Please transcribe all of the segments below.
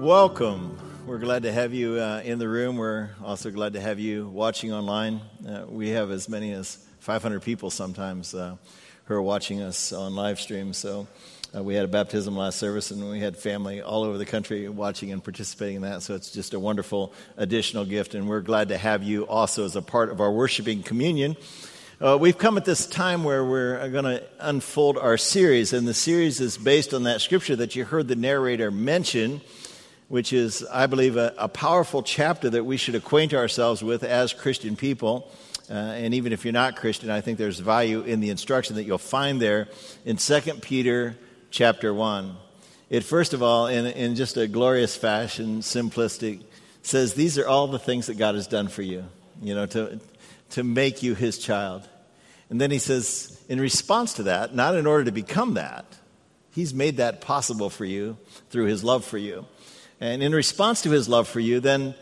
Welcome. We're glad to have you uh, in the room. We're also glad to have you watching online. Uh, we have as many as 500 people sometimes uh, who are watching us on live stream. So uh, we had a baptism last service, and we had family all over the country watching and participating in that. So it's just a wonderful additional gift, and we're glad to have you also as a part of our worshiping communion. Uh, we've come at this time where we're going to unfold our series, and the series is based on that scripture that you heard the narrator mention which is, I believe, a, a, powerful chapter that we should acquaint ourselves with as Christian people. Uh, and even if you're not Christian, I think there's value in the instruction that you'll find there in 2 Peter chapter 1. It, first of all, in, in just a glorious fashion, simplistic, says these are all the things that God has done for you, you know, to, to make you his child. And then he says, in response to that, not in order to become that, he's made that possible for you through his love for you. And in response to his love for you, then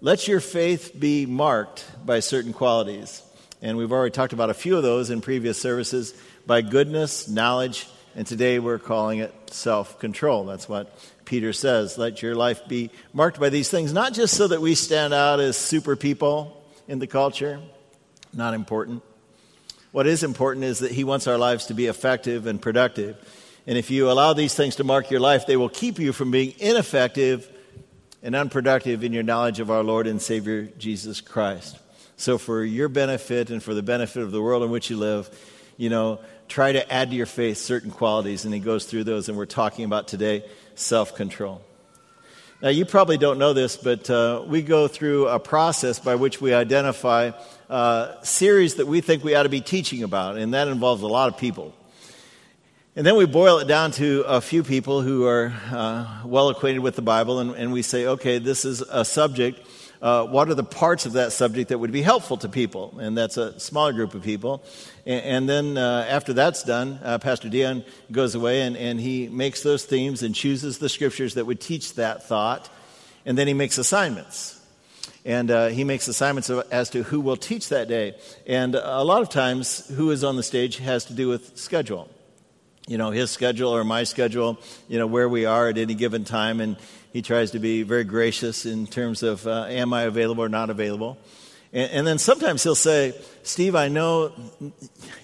let your faith be marked by certain qualities. And we've already talked about a few of those in previous services by goodness, knowledge, and today we're calling it self control. That's what Peter says. Let your life be marked by these things, not just so that we stand out as super people in the culture, not important. What is important is that he wants our lives to be effective and productive. And if you allow these things to mark your life, they will keep you from being ineffective and unproductive in your knowledge of our Lord and Savior Jesus Christ. So, for your benefit and for the benefit of the world in which you live, you know, try to add to your faith certain qualities. And he goes through those, and we're talking about today self control. Now, you probably don't know this, but uh, we go through a process by which we identify uh, series that we think we ought to be teaching about, and that involves a lot of people. And then we boil it down to a few people who are uh, well acquainted with the Bible, and, and, we say, okay, this is a subject. Uh, what are the parts of that subject that would be helpful to people? And that's a smaller group of people. And, and then uh, after that's done, uh, Pastor Dion goes away and, and he makes those themes and chooses the scriptures that would teach that thought. And then he makes assignments and uh, he makes assignments as to who will teach that day. And a lot of times, who is on the stage has to do with schedule you know, his schedule or my schedule, you know, where we are at any given time. And he tries to be very gracious in terms of, uh, am I available or not available? And, and, then sometimes he'll say, Steve, I know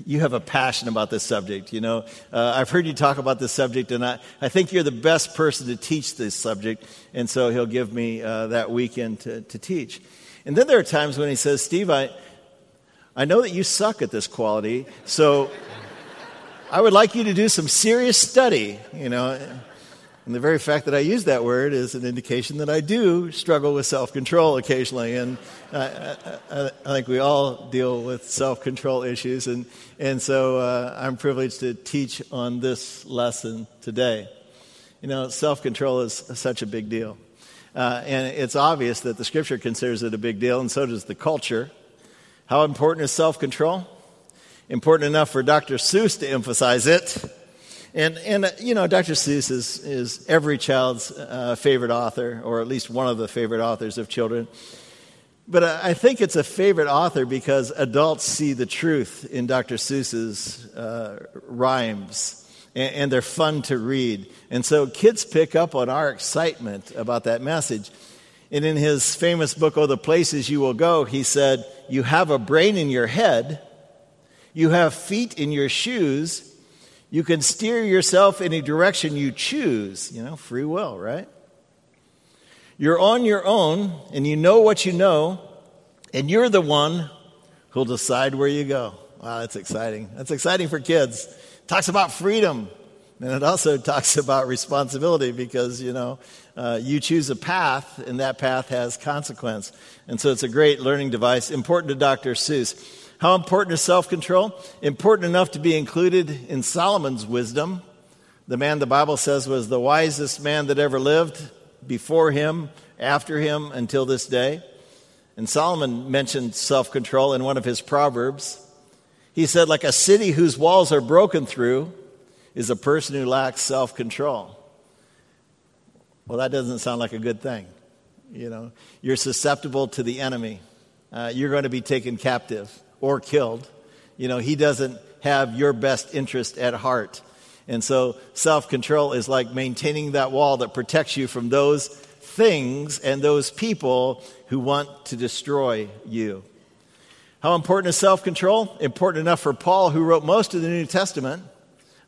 you have a passion about this subject. You know, uh, I've heard you talk about this subject, and I, I think you're the best person to teach this subject. And so he'll give me uh, that weekend to, to teach. And then there are times when he says, Steve, I, I know that you suck at this quality, so I would like you to do some serious study, you know. And the very fact that I use that word is an indication that I do struggle with self control occasionally. And I, I, I, think we all deal with self control issues. And, and so uh, I'm privileged to teach on this lesson today. You know, self control is such a big deal. Uh, and it's obvious that the scripture considers it a big deal, and so does the culture. How important is self control? Important enough for Dr. Seuss to emphasize it. And, and uh, you know, Dr. Seuss is, is every child's uh, favorite author, or at least one of the favorite authors of children. But uh, I think it's a favorite author because adults see the truth in Dr. Seuss's uh, rhymes, and, and they're fun to read. And so kids pick up on our excitement about that message. And in his famous book, Oh, the Places You Will Go, he said, You have a brain in your head you have feet in your shoes. You can steer yourself any direction you choose. You know, free will, right? You're on your own and you know what you know, and you're the one who'll decide where you go. Wow, that's exciting. That's exciting for kids. It talks about freedom. And it also talks about responsibility because, you know, uh, you choose a path and that path has consequence. And so it's a great learning device, important to Dr. Seuss. How important is self control? Important enough to be included in Solomon's wisdom. The man the Bible says was the wisest man that ever lived, before him, after him, until this day. And Solomon mentioned self control in one of his Proverbs. He said, like a city whose walls are broken through is a person who lacks self control. Well, that doesn't sound like a good thing. You know, you're susceptible to the enemy. Uh, you're going to be taken captive or killed. You know, he doesn't have your best interest at heart. And so self control is like maintaining that wall that protects you from those things and those people who want to destroy you. How important is self control? Important enough for Paul, who wrote most of the New Testament,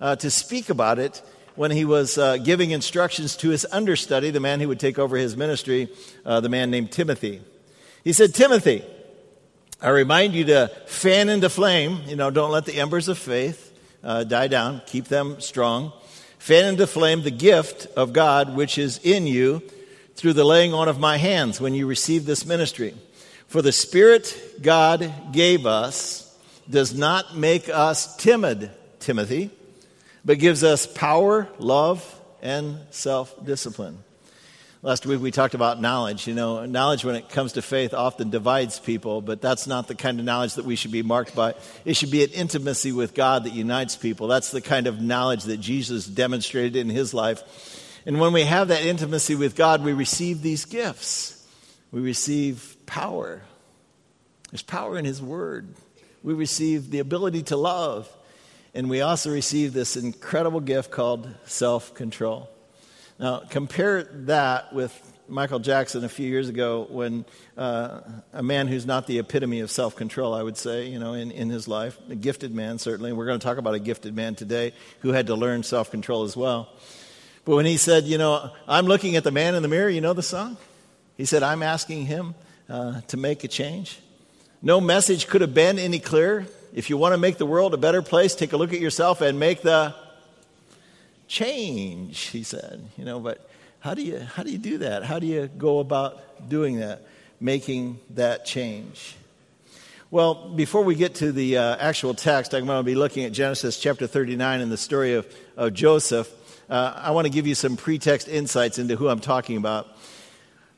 uh, to speak about it when he was uh, giving instructions to his understudy, the man who would take over his ministry, uh, the man named Timothy. He said, Timothy, I remind you to fan into flame, you know, don't let the embers of faith uh, die down, keep them strong. Fan into flame the gift of God which is in you through the laying on of my hands when you receive this ministry. For the Spirit God gave us does not make us timid, Timothy, but gives us power, love, and self discipline. Last week we talked about knowledge. You know, knowledge when it comes to faith often divides people, but that's not the kind of knowledge that we should be marked by. It should be an intimacy with God that unites people. That's the kind of knowledge that Jesus demonstrated in his life. And when we have that intimacy with God, we receive these gifts. We receive power. There's power in his word. We receive the ability to love. And we also receive this incredible gift called self control. Now, compare that with Michael Jackson a few years ago when uh, a man who's not the epitome of self control, I would say, you know, in, in his life, a gifted man, certainly. We're going to talk about a gifted man today who had to learn self control as well. But when he said, you know, I'm looking at the man in the mirror, you know the song? He said, I'm asking him uh, to make a change. No message could have been any clearer. If you want to make the world a better place, take a look at yourself and make the change, he said. You know, but how do you how do you do that? How do you go about doing that, making that change? Well, before we get to the uh, actual text, I'm going to be looking at Genesis chapter 39 and the story of, of Joseph. Uh, I want to give you some pretext insights into who I'm talking about.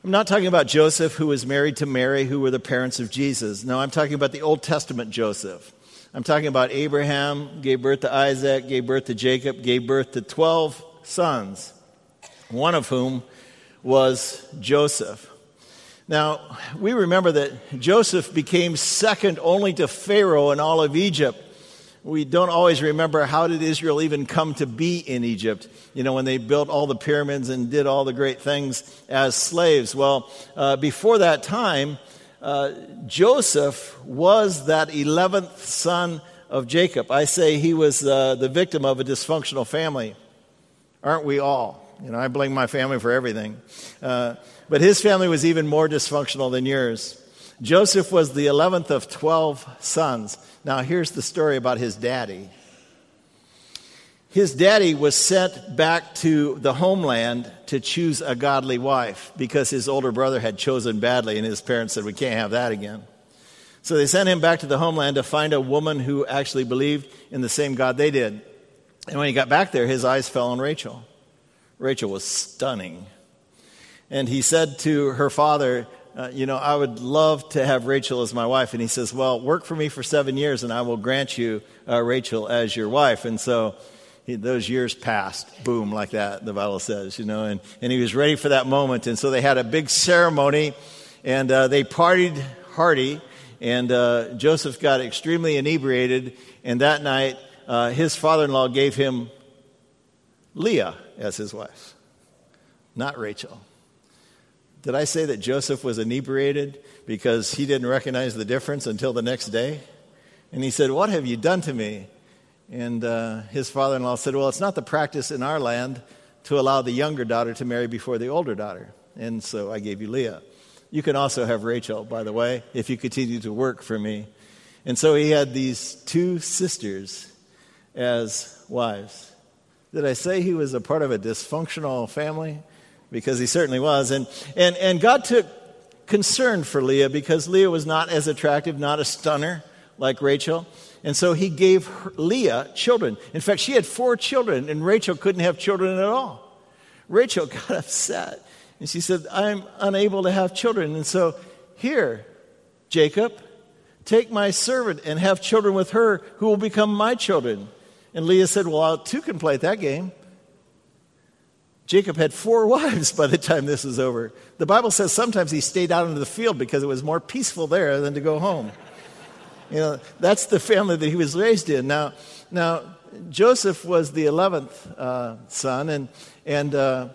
I'm not talking about Joseph, who was married to Mary, who were the parents of Jesus. No, I'm talking about the Old Testament Joseph. I'm talking about Abraham, gave birth to Isaac, gave birth to Jacob, gave birth to 12 sons, one of whom was Joseph. Now, we remember that Joseph became second only to Pharaoh in all of Egypt. We don't always remember how did Israel even come to be in Egypt, you know, when they built all the pyramids and did all the great things as slaves. Well, uh, before that time, uh, Joseph was that 11th son of Jacob. I say he was uh, the victim of a dysfunctional family. Aren't we all? You know, I blame my family for everything. Uh, but his family was even more dysfunctional than yours. Joseph was the 11th of 12 sons. Now, here's the story about his daddy his daddy was sent back to the homeland to choose a godly wife because his older brother had chosen badly, and his parents said, We can't have that again. So they sent him back to the homeland to find a woman who actually believed in the same God they did. And when he got back there, his eyes fell on Rachel. Rachel was stunning. And he said to her father, uh, You know, I would love to have Rachel as my wife. And he says, Well, work for me for seven years, and I will grant you uh, Rachel as your wife. And so he, those years passed, boom, like that, the Bible says, you know, and, and he was ready for that moment. And so they had a big ceremony and uh, they partied hearty. And uh, Joseph got extremely inebriated. And that night, uh, his father in law gave him Leah as his wife, not Rachel. Did I say that Joseph was inebriated because he didn't recognize the difference until the next day? And he said, What have you done to me? And uh, his father in law said, Well, it's not the practice in our land to allow the younger daughter to marry before the older daughter. And so I gave you Leah. You can also have Rachel, by the way, if you continue to work for me. And so he had these two sisters as wives. Did I say he was a part of a dysfunctional family? Because he certainly was. And, and, and God took concern for Leah because Leah was not as attractive, not a stunner like Rachel. And so he gave her, Leah children. In fact, she had four children, and Rachel couldn't have children at all. Rachel got upset, and she said, I'm unable to have children. And so, here, Jacob, take my servant and have children with her who will become my children. And Leah said, Well, I too can play at that game. Jacob had four wives by the time this was over. The Bible says sometimes he stayed out into the field because it was more peaceful there than to go home. You know, that's the family that he was raised in. Now, now Joseph was the 11th uh, son, and, and uh,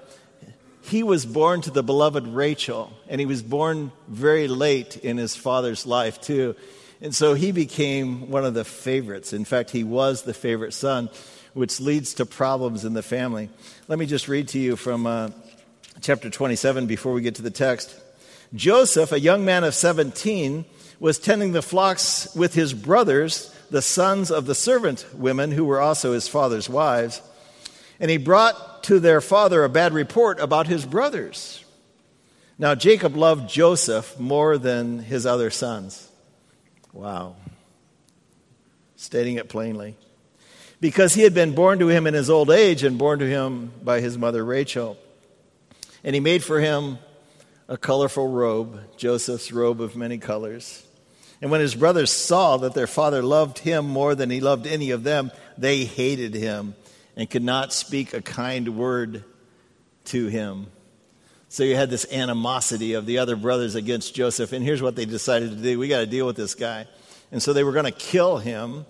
he was born to the beloved Rachel, and he was born very late in his father's life, too. And so he became one of the favorites. In fact, he was the favorite son, which leads to problems in the family. Let me just read to you from uh, chapter 27 before we get to the text. Joseph, a young man of 17, was tending the flocks with his brothers, the sons of the servant women who were also his father's wives. And he brought to their father a bad report about his brothers. Now, Jacob loved Joseph more than his other sons. Wow. Stating it plainly. Because he had been born to him in his old age and born to him by his mother Rachel. And he made for him a colorful robe, Joseph's robe of many colors. And when his brothers saw that their father loved him more than he loved any of them, they hated him and could not speak a kind word to him. So you had this animosity of the other brothers against Joseph. And here's what they decided to do we got to deal with this guy. And so they were going to kill him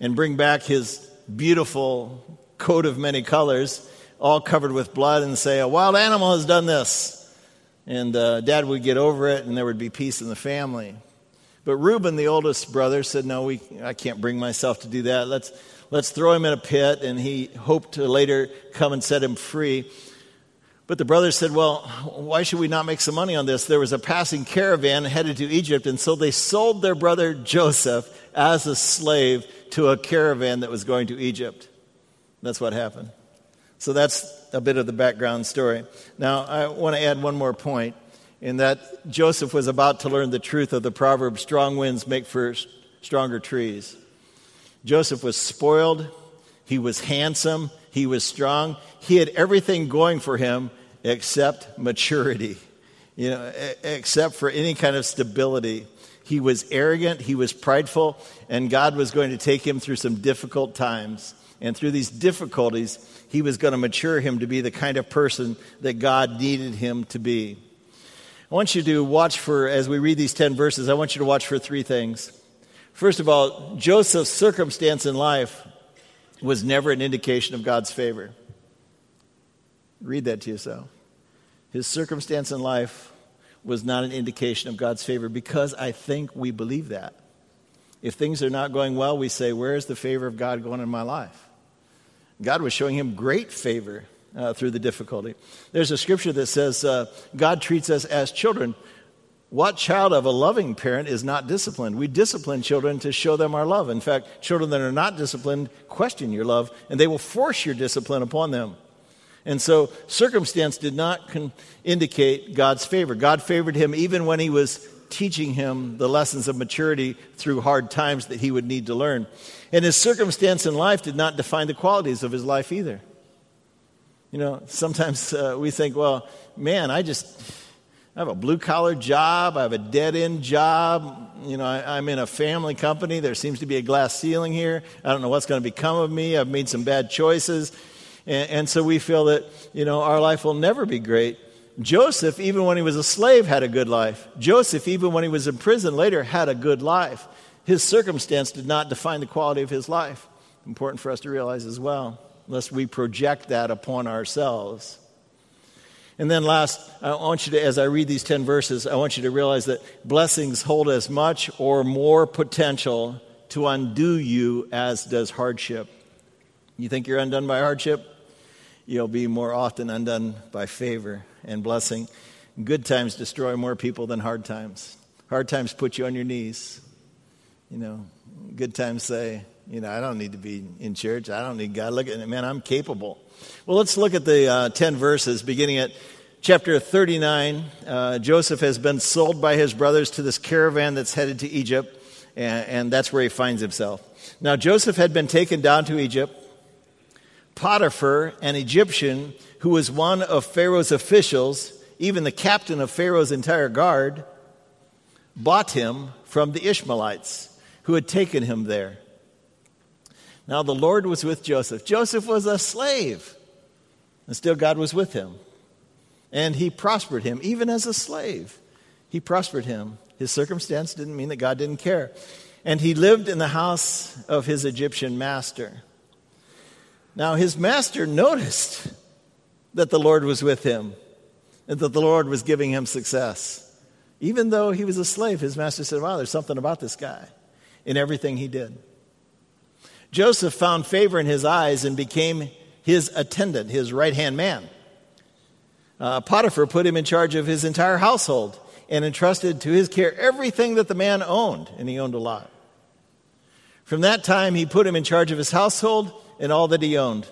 and bring back his beautiful coat of many colors, all covered with blood, and say, A wild animal has done this. And uh, dad would get over it, and there would be peace in the family. But Reuben, the oldest brother, said, No, we, I can't bring myself to do that. Let's, let's throw him in a pit. And he hoped to later come and set him free. But the brothers said, Well, why should we not make some money on this? There was a passing caravan headed to Egypt, and so they sold their brother Joseph as a slave to a caravan that was going to Egypt. That's what happened. So that's a bit of the background story. Now, I want to add one more point in that Joseph was about to learn the truth of the proverb strong winds make for stronger trees. Joseph was spoiled, he was handsome, he was strong, he had everything going for him except maturity, you know, except for any kind of stability. He was arrogant, he was prideful, and God was going to take him through some difficult times. And through these difficulties, he was going to mature him to be the kind of person that God needed him to be. I want you to watch for, as we read these 10 verses, I want you to watch for three things. First of all, Joseph's circumstance in life was never an indication of God's favor. Read that to yourself. His circumstance in life was not an indication of God's favor because I think we believe that. If things are not going well, we say, Where is the favor of God going in my life? God was showing him great favor uh, through the difficulty. There's a scripture that says uh, God treats us as children. What child of a loving parent is not disciplined? We discipline children to show them our love. In fact, children that are not disciplined question your love, and they will force your discipline upon them. And so, circumstance did not con- indicate God's favor. God favored him even when he was teaching him the lessons of maturity through hard times that he would need to learn. And his circumstance in life did not define the qualities of his life either. You know, sometimes uh, we think, well, man, I just, I have a blue collar job, I have a dead end job, you know, I, am in a family company, there seems to be a glass ceiling here, I don't know what's going to become of me, I've made some bad choices. And, and so we feel that, you know, our life will never be great. Joseph, even when he was a slave, had a good life. Joseph, even when he was in prison later, had a good life his circumstance did not define the quality of his life. Important for us to realize as well, lest we project that upon ourselves. And then, last, I want you to, as I read these 10 verses, I want you to realize that blessings hold as much or more potential to undo you as does hardship. You think you're undone by hardship? You'll be more often undone by favor and blessing. Good times destroy more people than hard times. Hard times put you on your knees you know, good times say, you know, I don't need to be in church. I don't need God. Look at it, man, I'm capable. Well, let's look at the uh, 10 verses beginning at chapter 39. Uh, Joseph has been sold by his brothers to this caravan that's headed to Egypt, and, and that's where he finds himself. Now, Joseph had been taken down to Egypt. Potiphar, an Egyptian who was one of Pharaoh's officials, even the captain of Pharaoh's entire guard, bought him from the Ishmaelites who had taken him there. Now the Lord was with Joseph. Joseph was a slave, and still God was with him. And he prospered him, even as a slave. He prospered him. His circumstance didn't mean that God didn't care. And he lived in the house of his Egyptian master. Now, his master noticed that the Lord was with him and that the Lord was giving him success. Even though he was a slave, his master said, Wow, there's something about this guy in everything he did. Joseph found favor in his eyes and became his attendant, his right hand man. Uh, Potiphar put him in charge of his entire household and entrusted to his care everything that the man owned, and he owned a lot. From that time, he put him in charge of his household and all that he owned.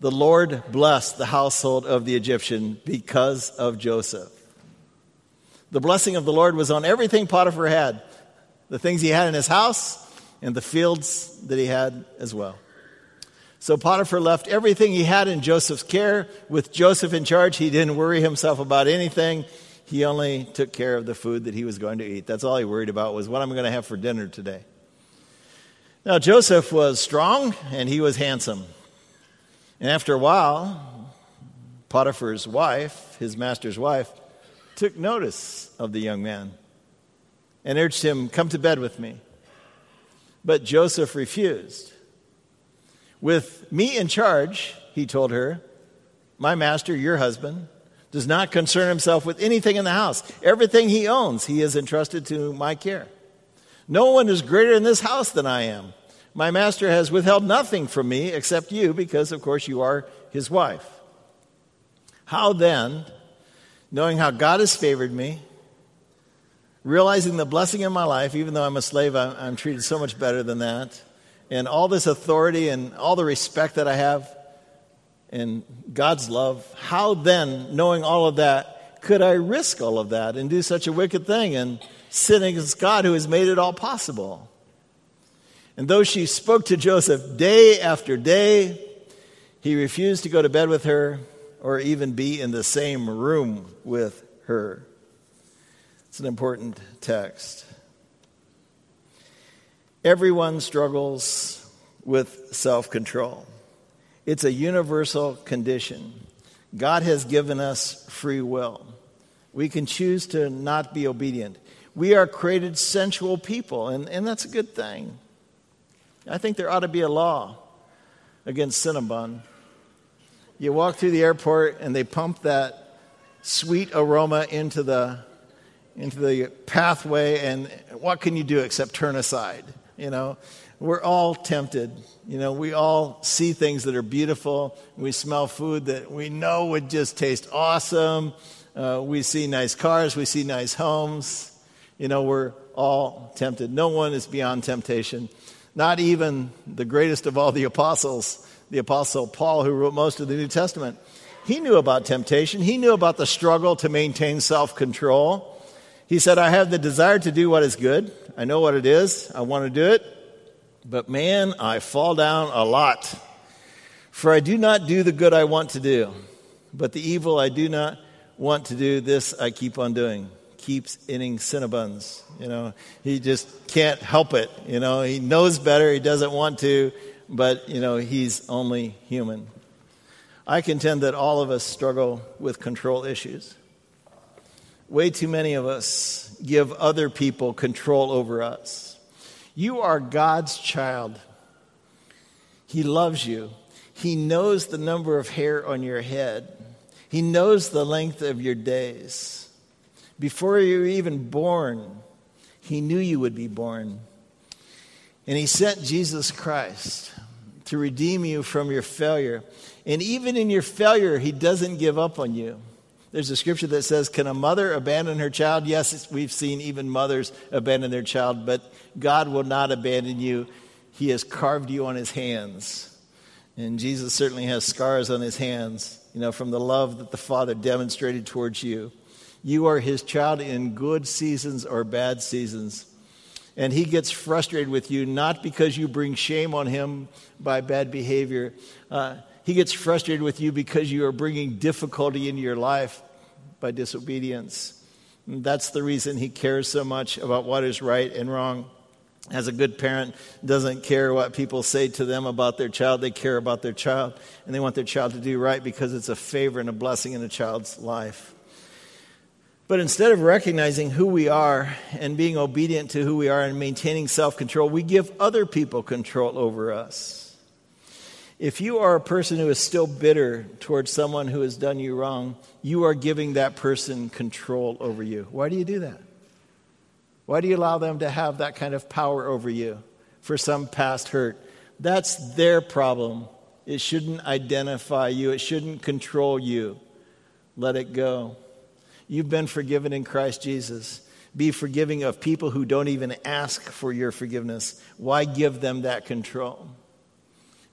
The Lord blessed the household of the Egyptian because of Joseph. The blessing of the Lord was on everything Potiphar had the things he had in his house and the fields that he had as well. So Potiphar left everything he had in Joseph's care. With Joseph in charge, he didn't worry himself about anything. He only took care of the food that he was going to eat. That's all he worried about was what I'm going to have for dinner today. Now, Joseph was strong and he was handsome. And after a while, Potiphar's wife, his master's wife, took notice of the young man and urged him, Come to bed with me. But Joseph refused. With me in charge, he told her, my master, your husband, does not concern himself with anything in the house. Everything he owns, he has entrusted to my care. No one is greater in this house than I am. My master has withheld nothing from me except you, because, of course, you are his wife. How then, knowing how God has favored me, realizing the blessing in my life, even though I'm a slave, I'm, I'm treated so much better than that, and all this authority and all the respect that I have, and God's love, how then, knowing all of that, could I risk all of that and do such a wicked thing and sin against God who has made it all possible? And though she spoke to Joseph day after day, he refused to go to bed with her or even be in the same room with her. It's an important text. Everyone struggles with self control. It's a universal condition. God has given us free will. We can choose to not be obedient. We are created sensual people, and, and that's a good thing. I think there ought to be a law against Cinnabon. You walk through the airport and they pump that sweet aroma into the, into the pathway, and what can you do except turn aside? You know, we're all tempted. You know, we all see things that are beautiful. We smell food that we know would just taste awesome. Uh, we see nice cars. We see nice homes. You know, we're all tempted. No one is beyond temptation. Not even the greatest of all the apostles, the apostle Paul, who wrote most of the New Testament. He knew about temptation. He knew about the struggle to maintain self control. He said, I have the desire to do what is good. I know what it is. I want to do it. But man, I fall down a lot. For I do not do the good I want to do, but the evil I do not want to do, this I keep on doing. Keeps eating Cinnabons. You know, he just can't help it. You know, he knows better, he doesn't want to, but, you know, he's only human. I contend that all of us struggle with control issues. Way too many of us give other people control over us. You are God's child. He loves you. He knows the number of hair on your head. He knows the length of your days. Before you were even born, He knew you would be born. And He sent Jesus Christ to redeem you from your failure. And even in your failure, He doesn't give up on you. There's a scripture that says, Can a mother abandon her child? Yes, we've seen even mothers abandon their child, but God will not abandon you. He has carved you on his hands. And Jesus certainly has scars on his hands, you know, from the love that the Father demonstrated towards you. You are his child in good seasons or bad seasons. And he gets frustrated with you not because you bring shame on him by bad behavior. Uh, he gets frustrated with you because you are bringing difficulty into your life by disobedience. And that's the reason he cares so much about what is right and wrong. As a good parent doesn't care what people say to them about their child they care about their child and they want their child to do right because it's a favor and a blessing in a child's life. But instead of recognizing who we are and being obedient to who we are and maintaining self-control we give other people control over us If you are a person who is still bitter towards someone who has done you wrong, you are giving that person control over you. Why do you do that? Why do you allow them to have that kind of power over you for some past hurt? That's their problem. It shouldn't identify you, it shouldn't control you. Let it go. You've been forgiven in Christ Jesus. Be forgiving of people who don't even ask for your forgiveness. Why give them that control?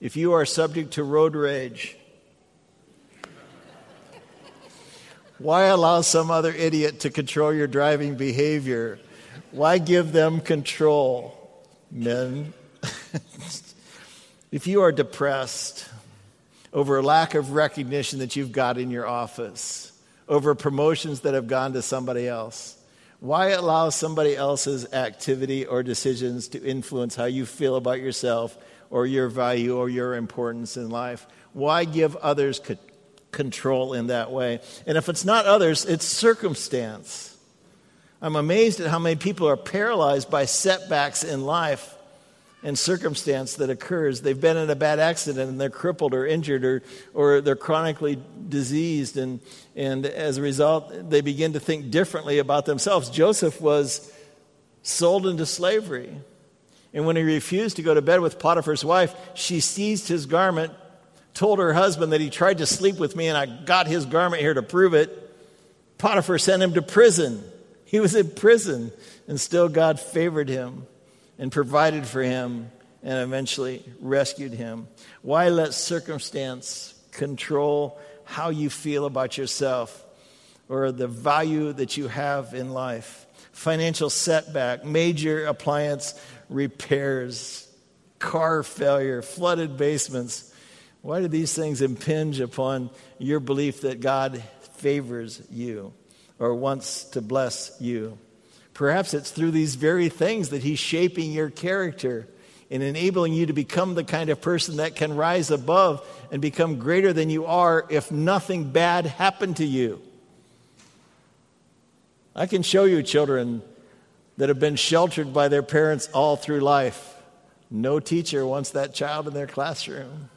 If you are subject to road rage, why allow some other idiot to control your driving behavior? Why give them control, men? if you are depressed over a lack of recognition that you've got in your office, over promotions that have gone to somebody else, why allow somebody else's activity or decisions to influence how you feel about yourself or your value or your importance in life? Why give others co- control in that way? And if it's not others, it's circumstance. I'm amazed at how many people are paralyzed by setbacks in life and circumstance that occurs. They've been in a bad accident and they're crippled or injured or, or they're chronically diseased. And, and as a result, they begin to think differently about themselves. Joseph was sold into slavery. And when he refused to go to bed with Potiphar's wife, she seized his garment, told her husband that he tried to sleep with me, and I got his garment here to prove it. Potiphar sent him to prison. He was in prison, and still God favored him and provided for him and eventually rescued him. Why let circumstance control how you feel about yourself or the value that you have in life? Financial setback, major appliance repairs, car failure, flooded basements. Why do these things impinge upon your belief that God favors you or wants to bless you? Perhaps it's through these very things that He's shaping your character and enabling you to become the kind of person that can rise above and become greater than you are if nothing bad happened to you. I can show you children that have been sheltered by their parents all through life. No teacher wants that child in their classroom.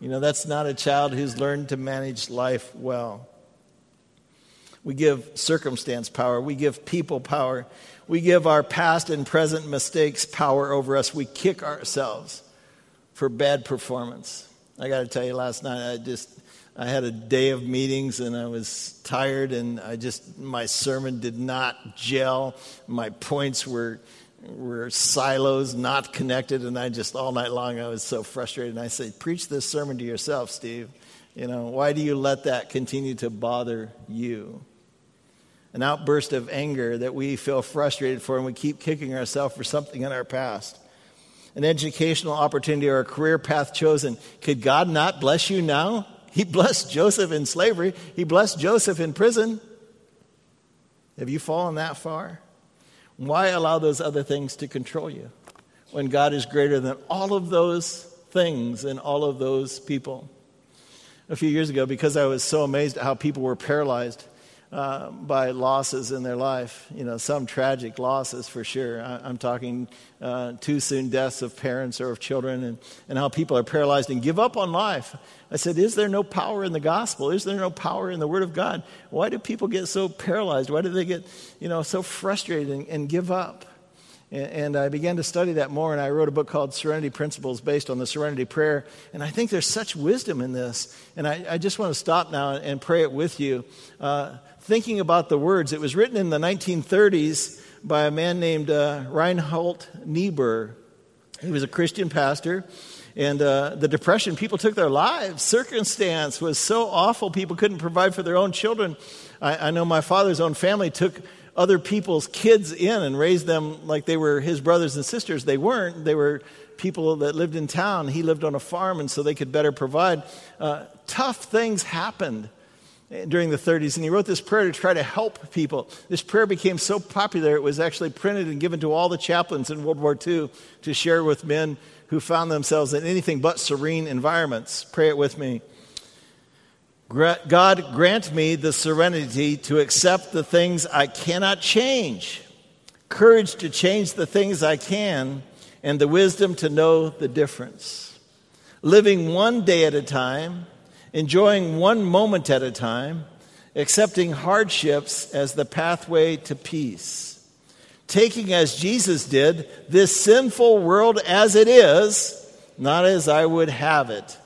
You know, that's not a child who's learned to manage life well. We give circumstance power, we give people power, we give our past and present mistakes power over us. We kick ourselves for bad performance. I got to tell you, last night I just I had a day of meetings and I was tired and I just, my sermon did not gel. My points were, were silos, not connected. And I just, all night long, I was so frustrated. And I said, Preach this sermon to yourself, Steve. You know, why do you let that continue to bother you? An outburst of anger that we feel frustrated for and we keep kicking ourselves for something in our past. An educational opportunity or a career path chosen. Could God not bless you now? He blessed Joseph in slavery, he blessed Joseph in prison. Have you fallen that far? Why allow those other things to control you when God is greater than all of those things and all of those people? A few years ago, because I was so amazed at how people were paralyzed uh, by losses in their life. You know, some tragic losses for sure. I, am talking uh, too soon deaths of parents or of children, and, and how people are paralyzed and give up on life. I said, Is there no power in the gospel? Is there no power in the Word of God? Why do people get so paralyzed? Why do they get, you know, so frustrated and, and give up? And I began to study that more, and I wrote a book called Serenity Principles based on the Serenity Prayer. And I think there's such wisdom in this. And I, I just want to stop now and pray it with you. Uh, thinking about the words, it was written in the 1930s by a man named uh, Reinhold Niebuhr. He was a Christian pastor. And uh, the depression, people took their lives. Circumstance was so awful, people couldn't provide for their own children. I, I know my father's own family took other people's kids in and raised them like they were his brothers and sisters. They weren't. They were people that lived in town. He lived on a farm, and so they could better provide. Uh, tough things happened during the 30s, and he wrote this prayer to try to help people. This prayer became so popular, it was actually printed and given to all the chaplains in World War II to share with men who found themselves in anything but serene environments. Pray it with me. God, grant me the serenity to accept the things I cannot change, courage to change the things I can, and the wisdom to know the difference. living one day at a time, enjoying one moment at a time, accepting hardships as the pathway to peace, taking as Jesus did this sinful world as it is, not as I would have it,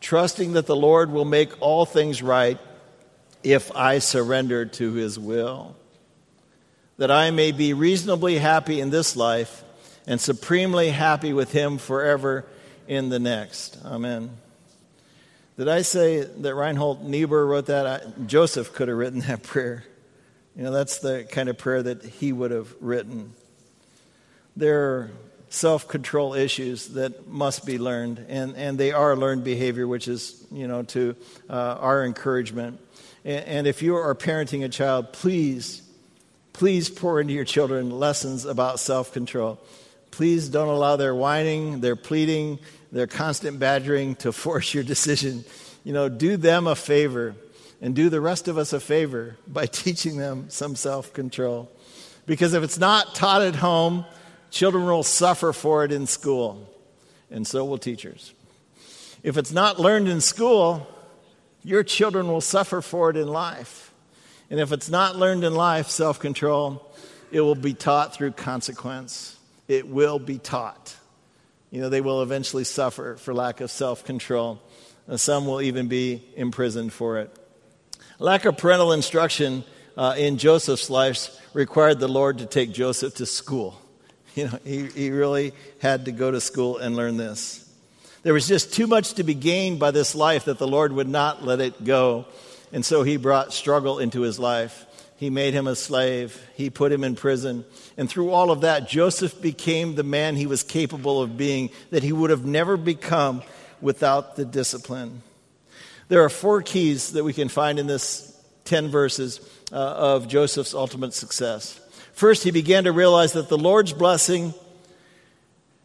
trusting that the Lord will make all things right if I surrender to his will, that I may be reasonably happy in this life and supremely happy with him forever in the next. Amen. Did I say that Reinhold Niebuhr wrote that? I, Joseph could have written that prayer. You know, that's the kind of prayer that he would have written. There are self control issues that must be learned, and, and they are learned behavior, which is, you know, to uh, our encouragement. And, and if you are parenting a child, please, please pour into your children lessons about self control. Please don't allow their whining, their pleading, their constant badgering to force your decision. You know, do them a favor and do the rest of us a favor by teaching them some self control. Because if it's not taught at home, children will suffer for it in school, and so will teachers. If it's not learned in school, your children will suffer for it in life. And if it's not learned in life, self control, it will be taught through consequence. It will be taught. You know, they will eventually suffer for lack of self control. Some will even be imprisoned for it. Lack of parental instruction uh, in Joseph's life required the Lord to take Joseph to school. You know, he, he really had to go to school and learn this. There was just too much to be gained by this life that the Lord would not let it go. And so he brought struggle into his life. He made him a slave. He put him in prison. And through all of that, Joseph became the man he was capable of being that he would have never become without the discipline. There are four keys that we can find in this 10 verses uh, of Joseph's ultimate success. First, he began to realize that the Lord's blessing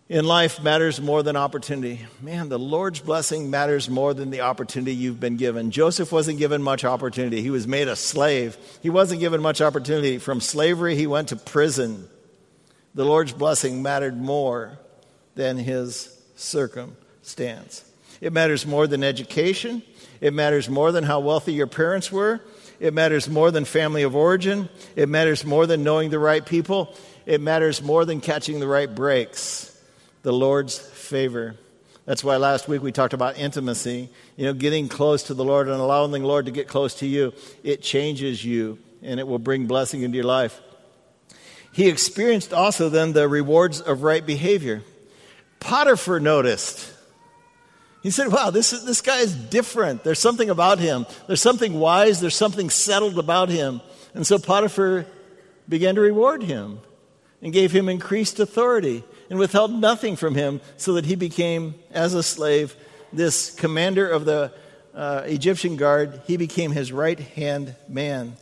in life matters more than opportunity. Man, the Lord's blessing matters more than the opportunity you've been given. Joseph wasn't given much opportunity. He was made a slave. He wasn't given much opportunity. From slavery, he went to prison. The Lord's blessing mattered more than his circumstance. It matters more than education. It matters more than how wealthy your parents were. It matters more than family of origin. It matters more than knowing the right people. It matters more than catching the right breaks the Lord's favor. That's why last week we talked about intimacy, you know, getting close to the Lord and allowing the Lord to get close to you. It changes you and it will bring blessing into your life. He experienced also then the rewards of right behavior. Potiphar noticed. He said, Wow, this, is, this guy is different. There's something about him. There's something wise. There's something settled about him. And so Potiphar began to reward him and gave him increased authority and withheld nothing from him, so that he became, as a slave, this commander of the uh, Egyptian guard. He became his right hand man.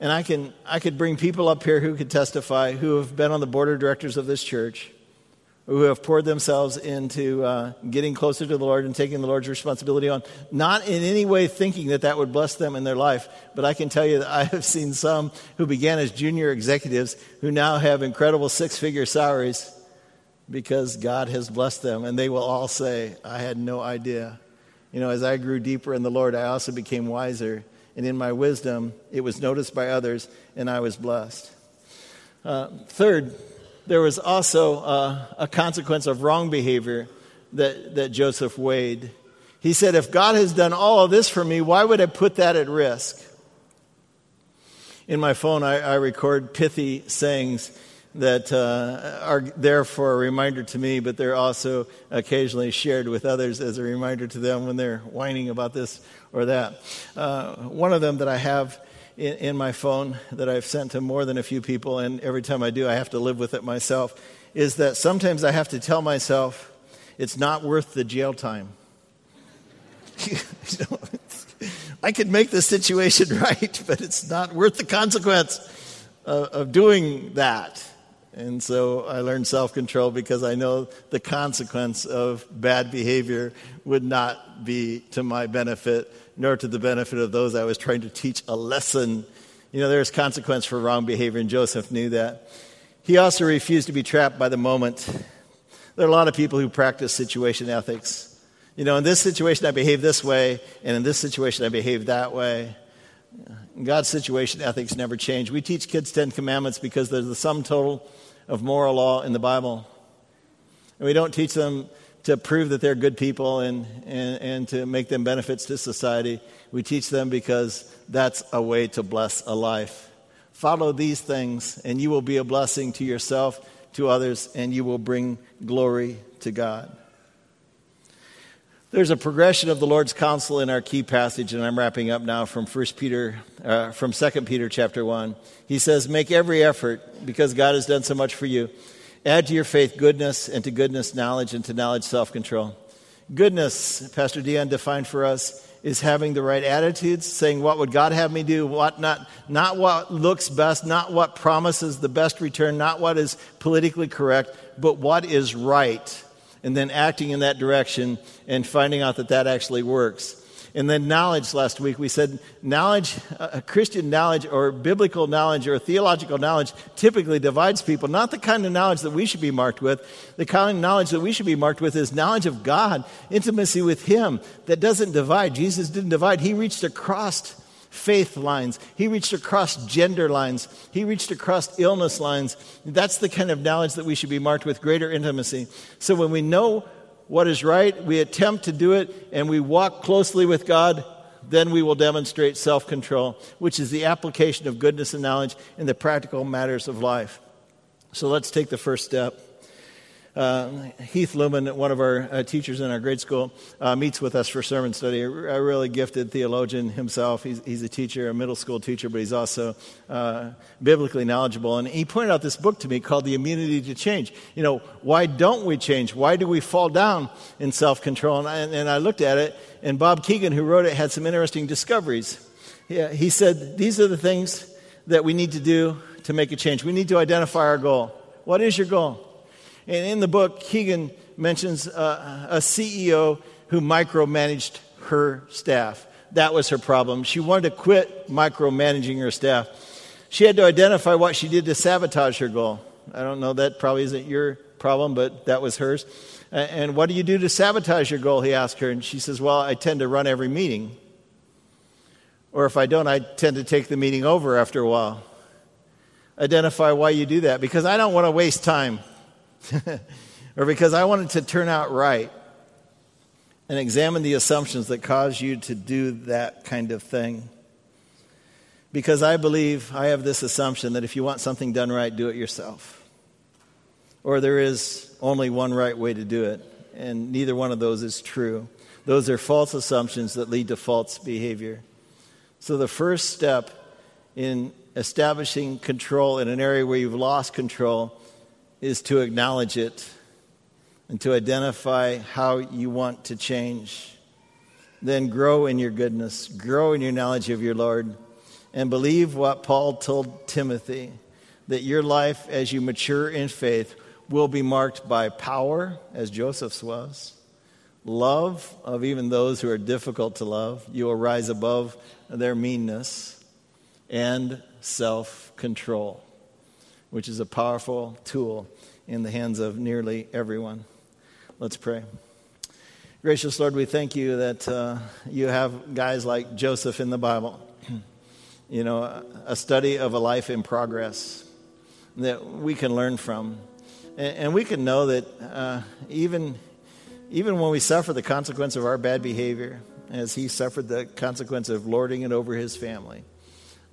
And I, can, I could bring people up here who could testify who have been on the board of directors of this church, who have poured themselves into uh, getting closer to the Lord and taking the Lord's responsibility on, not in any way thinking that that would bless them in their life. But I can tell you that I have seen some who began as junior executives who now have incredible six figure salaries because God has blessed them. And they will all say, I had no idea. You know, as I grew deeper in the Lord, I also became wiser. And in my wisdom, it was noticed by others, and I was blessed. Uh, third, there was also uh, a consequence of wrong behavior that, that Joseph weighed. He said, If God has done all of this for me, why would I put that at risk? In my phone, I, I record pithy sayings that uh, are there for a reminder to me, but they're also occasionally shared with others as a reminder to them when they're whining about this or that. Uh, one of them that I have in, in, my phone that I've sent to more than a few people, and every time I do, I have to live with it myself, is that sometimes I have to tell myself it's not worth the jail time. I could make the situation right, but it's not worth the consequence of, of doing that. And so I learned self control because I know the consequence of bad behavior would not be to my benefit, nor to the benefit of those I was trying to teach a lesson. You know, there's consequence for wrong behavior, and Joseph knew that. He also refused to be trapped by the moment. There are a lot of people who practice situation ethics. You know, in this situation, I behave this way, and in this situation, I behave that way. God's situation, ethics never change. We teach kids Ten Commandments because they're the sum total of moral law in the Bible. And we don't teach them to prove that they're good people and, and, and to make them benefits to society. We teach them because that's a way to bless a life. Follow these things, and you will be a blessing to yourself, to others, and you will bring glory to God. There's a progression of the Lord's counsel in our key passage, and I'm wrapping up now from First Peter, uh, from Second Peter chapter one. He says, "Make every effort because God has done so much for you." Add to your faith goodness, and to goodness, knowledge, and to knowledge, self control. Goodness, Pastor Dion defined for us, is having the right attitudes, saying, What would God have me do? What not, not what looks best, not what promises the best return, not what is politically correct, but what is right. And then acting in that direction and finding out that that actually works. And then knowledge last week, we said knowledge, uh, Christian knowledge or biblical knowledge or theological knowledge typically divides people. Not the kind of knowledge that we should be marked with. The kind of knowledge that we should be marked with is knowledge of God, intimacy with Him that doesn't divide. Jesus didn't divide, He reached across faith lines. He reached across gender lines. He reached across illness lines. That's the kind of knowledge that we should be marked with greater intimacy. So when we know what is right, we attempt to do it, and we walk closely with God, then we will demonstrate self control, which is the application of goodness and knowledge in the practical matters of life. So let's take the first step. Uh, Heath Lumen, one of our uh, teachers in our grade school, uh, meets with us for sermon study. A, really gifted theologian himself. He's, he's, a teacher, a middle school teacher, but he's also uh, biblically knowledgeable. And he pointed out this book to me called The Immunity to Change. You know, why don't we change? Why do we fall down in self control? And, and, I looked at it, and Bob Kegan, who wrote it, had some interesting discoveries. Yeah, he said, These are the things that we need to do to make a change. We need to identify our goal. What is your goal? And in the book, Kegan mentions uh, a CEO who micromanaged her staff. That was her problem. She wanted to quit micromanaging her staff. She had to identify what she did to sabotage her goal. I don't know, that probably isn't your problem, but that was hers. And what do you do to sabotage your goal? He asked her. And she says, Well, I tend to run every meeting. Or if I don't, I tend to take the meeting over after a while. Identify why you do that. Because I don't want to waste time. or because I wanted to turn out right. And examine the assumptions that cause you to do that kind of thing. Because I believe, I have this assumption that if you want something done right, do it yourself. Or there is only one right way to do it, and neither one of those is true. Those are false assumptions that lead to false behavior. So the first step in establishing control in an area where you've lost control is to acknowledge it and to identify how you want to change. Then grow in your goodness, grow in your knowledge of your Lord, and believe what Paul told Timothy that your life as you mature in faith will be marked by power, as Joseph's was, love of even those who are difficult to love. You will rise above their meanness, and self control which is a powerful tool in the hands of nearly everyone. Let's pray. Gracious Lord, we thank you that uh, you have guys like Joseph in the Bible. you know, a study of a life in progress that we can learn from. And, we can know that uh, even, even when we suffer the consequence of our bad behavior, as he suffered the consequence of lording it over his family,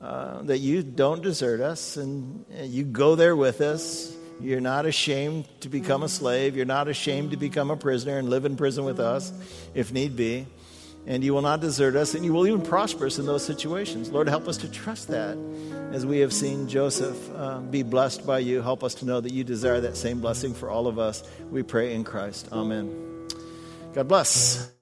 uh, that you don't desert us and you go there with us. You're not ashamed to become a slave. You're not ashamed to become a prisoner and live in prison with us if need be. And you will not desert us, and you will even prosper us in those situations. Lord, help us to trust that as we have seen Joseph uh, be blessed by you. Help us to know that you desire that same blessing for all of us. We pray in Christ. Amen. God bless.